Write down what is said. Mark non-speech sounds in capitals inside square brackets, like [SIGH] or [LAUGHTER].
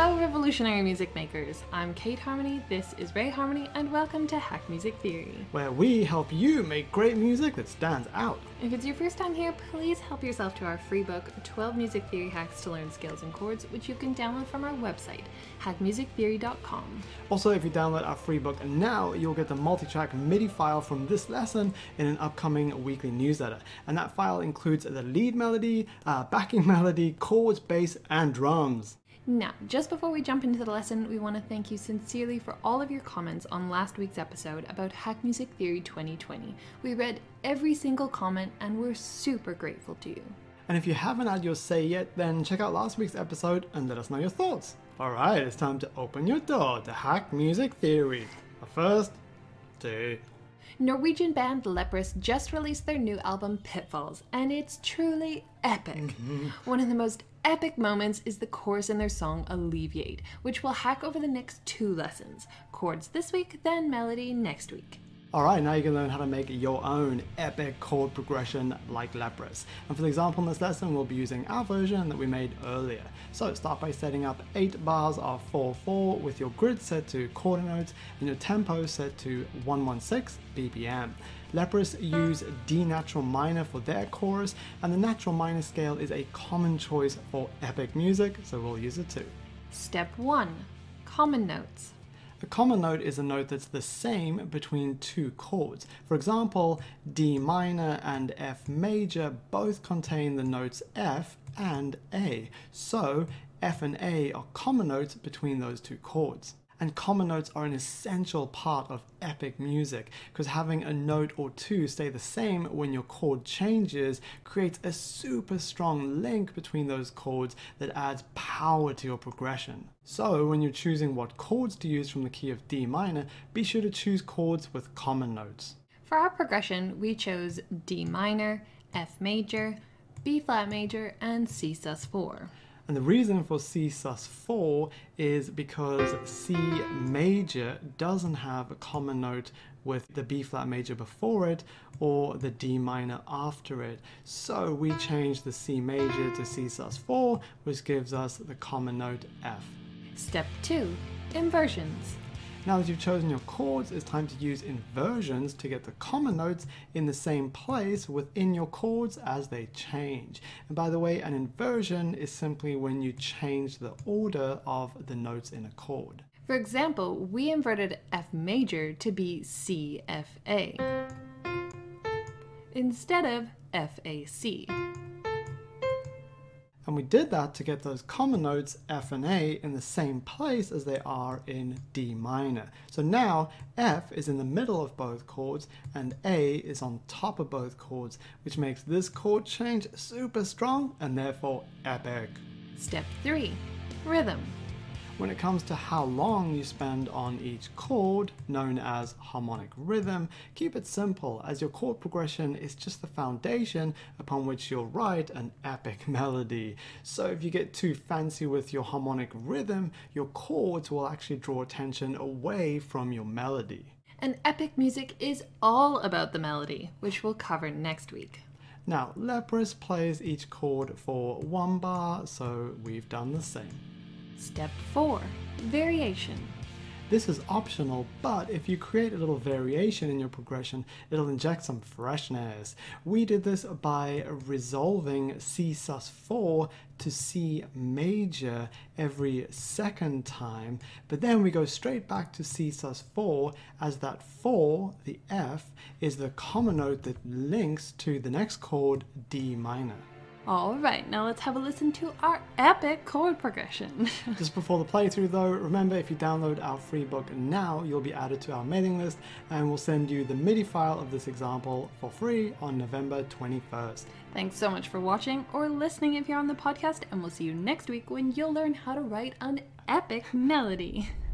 Hello, revolutionary music makers. I'm Kate Harmony, this is Ray Harmony, and welcome to Hack Music Theory. where we help you make great music that stands out. If it's your first time here, please help yourself to our free book, 12 Music Theory Hacks to Learn Scales and Chords, which you can download from our website, hackmusictheory.com. Also, if you download our free book now, you'll get the multi-track MIDI file from this lesson in an upcoming weekly newsletter. And that file includes the lead melody, uh, backing [LAUGHS] melody, chords, bass, and drums. Now, just before we jump into the lesson, we want to thank you sincerely for all of your comments on last week's episode about Hack Music Theory 2020. We read every single comment and we're super grateful to you. And if you haven't had your say yet, then check out last week's episode and let us know your thoughts. Alright, it's time to open your door to Hack Music Theory. But first, two. Norwegian band Leprous just released their new album Pitfalls, and it's truly epic. Mm-hmm. One of the most epic moments is the chorus in their song Alleviate, which we'll hack over the next two lessons chords this week, then melody next week. Alright, now you can learn how to make your own epic chord progression like Leprous. And for the example in this lesson, we'll be using our version that we made earlier. So start by setting up 8 bars of 4-4 with your grid set to quarter notes and your tempo set to 116 BPM. Leprous use D natural minor for their chorus, and the natural minor scale is a common choice for epic music, so we'll use it too. Step 1 Common notes. A common note is a note that's the same between two chords. For example, D minor and F major both contain the notes F and A. So, F and A are common notes between those two chords. And common notes are an essential part of epic music because having a note or two stay the same when your chord changes creates a super strong link between those chords that adds power to your progression. So, when you're choosing what chords to use from the key of D minor, be sure to choose chords with common notes. For our progression, we chose D minor, F major, B flat major, and C sus4. And the reason for C sus4 is because C major doesn't have a common note with the B flat major before it or the D minor after it. So we change the C major to C sus4, which gives us the common note F. Step 2 Inversions. Now that you've chosen your chords, it's time to use inversions to get the common notes in the same place within your chords as they change. And by the way, an inversion is simply when you change the order of the notes in a chord. For example, we inverted F major to be C F A instead of F A C. And we did that to get those common notes F and A in the same place as they are in D minor. So now F is in the middle of both chords and A is on top of both chords, which makes this chord change super strong and therefore epic. Step 3 Rhythm. When it comes to how long you spend on each chord, known as harmonic rhythm, keep it simple as your chord progression is just the foundation upon which you'll write an epic [LAUGHS] melody. So if you get too fancy with your harmonic rhythm, your chords will actually draw attention away from your melody. And epic music is all about the melody, which we'll cover next week. Now, Leprous plays each chord for one bar, so we've done the same. Step 4 Variation. This is optional, but if you create a little variation in your progression, it'll inject some freshness. We did this by resolving C sus4 to C major every second time, but then we go straight back to C sus4 as that 4, the F, is the common note that links to the next chord D minor. Alright, now let's have a listen to our epic chord progression. [LAUGHS] Just before the playthrough, though, remember if you download our free book now, you'll be added to our mailing list and we'll send you the MIDI file of this example for free on November 21st. Thanks so much for watching or listening if you're on the podcast, and we'll see you next week when you'll learn how to write an epic melody. [LAUGHS]